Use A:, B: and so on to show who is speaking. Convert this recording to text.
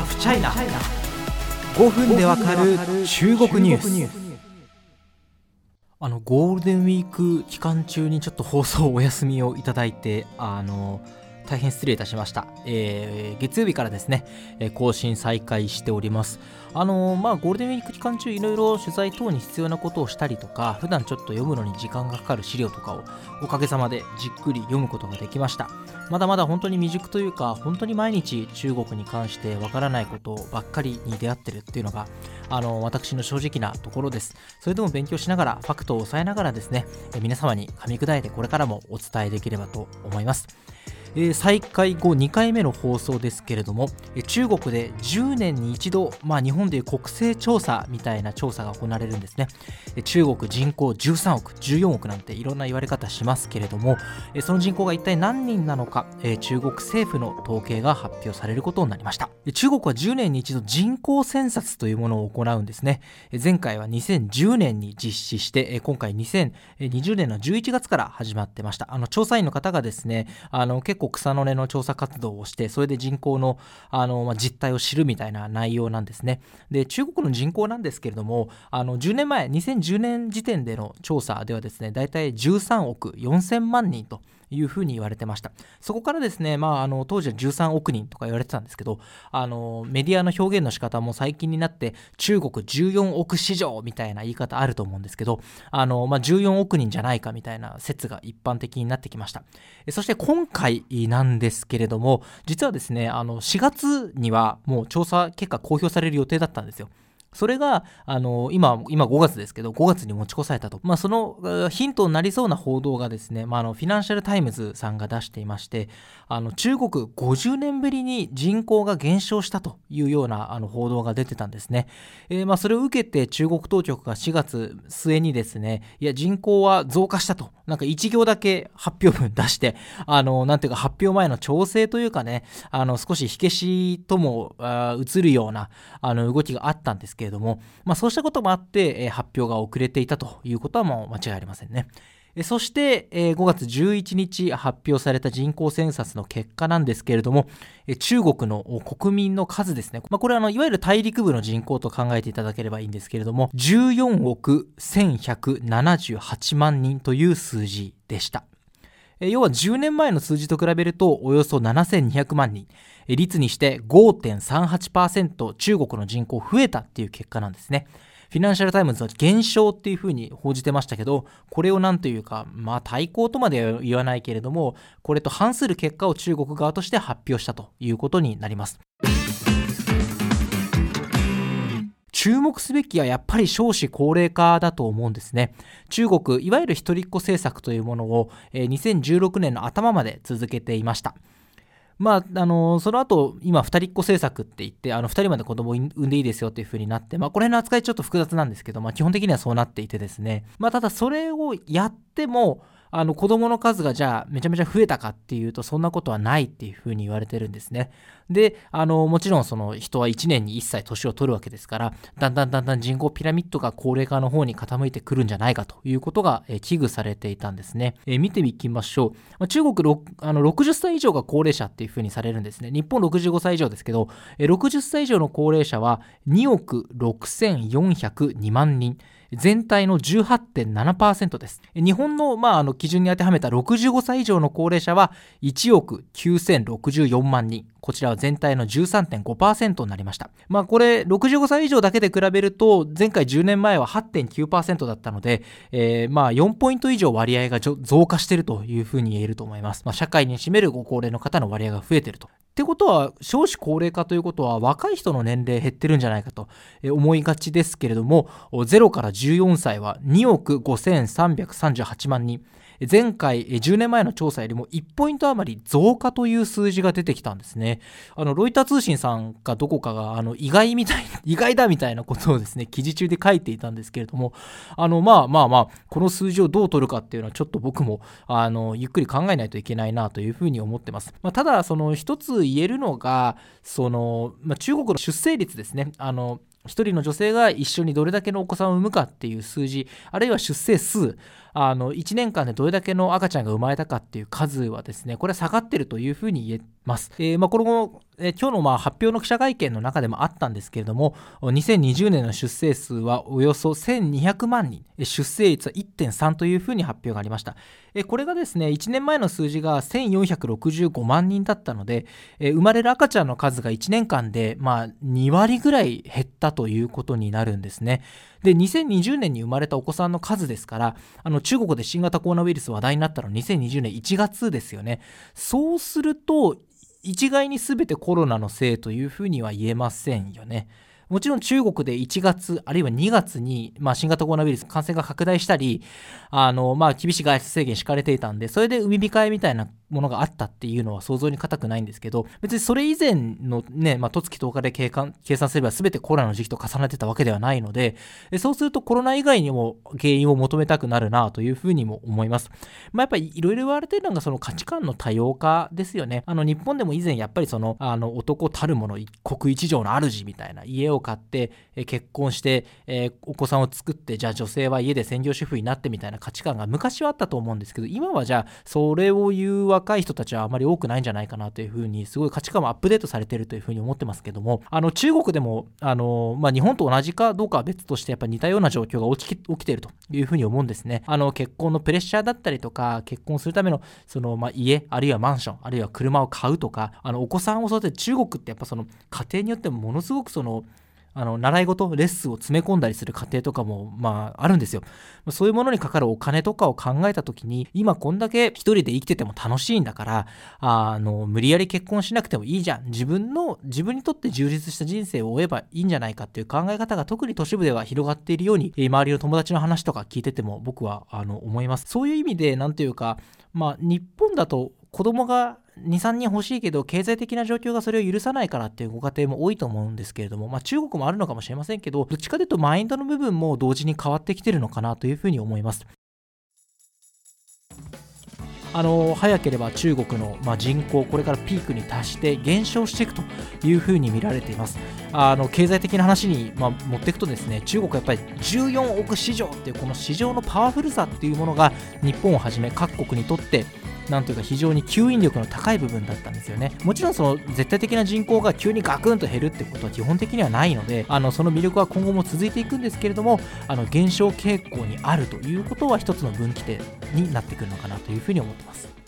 A: ハフチャイナ5分でわかる中国ニュース。あのゴールデンウィーク期間中にちょっと放送お休みをいただいてあの大変失礼いたしました、えー、月曜日からですね、え、更新再開しております。あのー、まあゴールデンウィーク期間中いろいろ取材等に必要なことをしたりとか普段ちょっと読むのに時間がかかる資料とかをおかげさまでじっくり読むことができました。まだまだ本当に未熟というか本当に毎日中国に関してわからないことばっかりに出会ってるっていうのがあの私の正直なところです。それでも勉強しながらファクトを抑えながらですね皆様に噛み砕いてこれからもお伝えできればと思います。え、再開後2回目の放送ですけれども、え中国で10年に一度、まあ、日本でいう国勢調査みたいな調査が行われるんですね、え中国人口13億14億なんていろんな言われ方しますけれども、えその人口が一体何人なのか、え中国政府の統計が発表されることになりました。中国は10年に一度人口選察というものを行うんですね。前回は2010年に実施して今回2020年の11月から始まってました。あの調査員の方がですねあの結構草の根の調査活動をしてそれで人口のあの、まあ、実態を知るみたいな内容なんですねで中国の人口なんですけれどもあの10年前2010年時点での調査ではですね大体13億4000万人というふうに言われてました。そこからですね、まあ、あの当時は13億人とか言われてたんですけど、あのメディアの表現の仕方も最近になって中国14億市場みたいな言い方あると思うんですけど、あのまあ、14億人じゃないかみたいな説が一般的になってきました。そして今回なんですけれども、実はですね、あの4月にはもう調査結果公表される予定だったんですよ。それが、あの、今、今5月ですけど、5月に持ち越されたと。まあ、そのヒントになりそうな報道がですね、まあ、あの、フィナンシャルタイムズさんが出していまして、あの、中国50年ぶりに人口が減少したというような、あの、報道が出てたんですね。えー、まあ、それを受けて中国当局が4月末にですね、いや、人口は増加したと。なんか1行だけ発表文出して、あの、なんていうか発表前の調整というかね、あの、少し火消しとも映るような、あの、動きがあったんですけけれども、まあ、そうしたこともあって、えー、発表が遅れていたということはもう間違いありませんね。そして、えー、5月11日発表された人口センサスの結果なんですけれども、えー、中国の国民の数ですね。まあ、これはあのいわゆる大陸部の人口と考えていただければいいんですけれども、14億1178万人という数字でした。要は10年前の数字と比べるとおよそ7200万人。率にして5.38%中国の人口増えたっていう結果なんですね。フィナンシャル・タイムズは減少っていうふうに報じてましたけど、これを何というか、まあ対抗とまでは言わないけれども、これと反する結果を中国側として発表したということになります。注目すべきはやっぱり少子高齢化だと思うんですね。中国、いわゆる一人っ子政策というものをえ2016年の頭まで続けていました。まあ、あのその後今二人っ子政策って言ってあの2人まで子供を産んでいいですよっていう風になって、まあ、これの扱いちょっと複雑なんですけど、まあ、基本的にはそうなっていてですね、まあ、ただそれをやってもあの子供の数がじゃあめちゃめちゃ増えたかっていうとそんなことはないっていうふうに言われてるんですね。で、あのもちろんその人は1年に1歳年を取るわけですから、だんだんだんだん人口ピラミッドが高齢化の方に傾いてくるんじゃないかということが、危惧されていたんですね。え見ていきましょう。中国あの60歳以上が高齢者っていうふうにされるんですね。日本65歳以上ですけど、え60歳以上の高齢者は2億6402万人。全体の18.7%です。日本の,、まああの基準に当てはめた65歳以上の高齢者は1億9064万人。こちらは全体の13.5%になりました。まあこれ65歳以上だけで比べると前回10年前は8.9%だったので、えー、まあ4ポイント以上割合が増加しているというふうに言えると思います。まあ、社会に占めるご高齢の方の割合が増えていると。ってことは少子高齢化ということは若い人の年齢減ってるんじゃないかと思いがちですけれども0から14歳は2億5338万人。前回10年前の調査よりも1ポイント余り増加という数字が出てきたんですね。あのロイター通信さんかどこかがあの意外みたい、意外だみたいなことをですね、記事中で書いていたんですけれども、あのまあまあまあ、この数字をどう取るかっていうのはちょっと僕もあのゆっくり考えないといけないなというふうに思ってます。まあ、ただ、その一つ言えるのが、その、まあ、中国の出生率ですね。あの1人の女性が一緒にどれだけのお子さんを産むかっていう数字あるいは出生数あの1年間でどれだけの赤ちゃんが生まれたかっていう数はですねこれは下がってるというふうに言えます。えー、まあ、このえ今日のまあ発表の記者会見の中でもあったんですけれども2020年の出生数はおよそ1200万人。出生率は1.3というふうに発表がありました。これがですね1年前の数字が1465万人だったので生まれる赤ちゃんの数が1年間でまあ2割ぐらい減ったということになるんですね。で2020年に生まれたお子さんの数ですからあの中国で新型コロナウイルス話題になったのは2020年1月ですよね。そうすると一概に全てコロナのせいというふうには言えませんよね。もちろん中国で1月あるいは2月に、まあ、新型コロナウイルス感染が拡大したりあの、まあ、厳しい外出制限敷かれていたんでそれで海控えみたいなものがあったっていうのは想像に難くないんですけど別にそれ以前のね、まあ、十月10日で計計算すれば全てコロナの時期と重ねてたわけではないのでそうするとコロナ以外にも原因を求めたくなるなというふうにも思います。まあ、やっぱりいろいろ言われてるのがその価値観の多様化ですよね。あの日本でも以前やっぱりそのあの男たるもの一国一城の主みたいな家を買って、結婚して、えー、お子さんを作ってじゃあ女性は家で専業主婦になってみたいな価値観が昔はあったと思うんですけど今はじゃあそれを言う若い人たちはあまり多くないんじゃないかなというふうにすごい価値観もアップデートされてるというふうに思ってますけどもあの中国でもあの、まあ、日本と同じかどうかは別としてやっぱ似たような状況が起き起きているというふうに思うんですね。あの結婚のプレッシャーだったりとか結婚するためのその、まあ、家あるいはマンションあるいは車を買うとかあのお子さんを育てる中国ってやっぱその家庭によってもものすごくそのあの習い事レッスンを詰め込んだりする過程とかもまああるんですよ。そういうものにかかるお金とかを考えた時に今こんだけ一人で生きてても楽しいんだからあの無理やり結婚しなくてもいいじゃん。自分の自分にとって充実した人生を追えばいいんじゃないかっていう考え方が特に都市部では広がっているように周りの友達の話とか聞いてても僕はあの思います。そういう意味で何ていうかまあ日本だと子供が23人欲しいけど経済的な状況がそれを許さないからっていうご家庭も多いと思うんですけれども、まあ、中国もあるのかもしれませんけどどっちかというとマインドの部分も同時に変わってきてるのかなというふうに思います。あの早ければ中国の、まあ、人口これからピークに達して減少していくというふうに見られています。あの経済的な話に、まあ、持っていくとですね中国はやっぱり14億市場っていうこの市場のパワフルさっていうものが日本をはじめ各国にとってなんというか非常に吸引力の高い部分だったんですよね。もちろんその絶対的な人口が急にガクンと減るってことは基本的にはないのであのその魅力は今後も続いていくんですけれどもあの減少傾向にあるということは一つの分岐点になってくるのかなというふうに思ってます。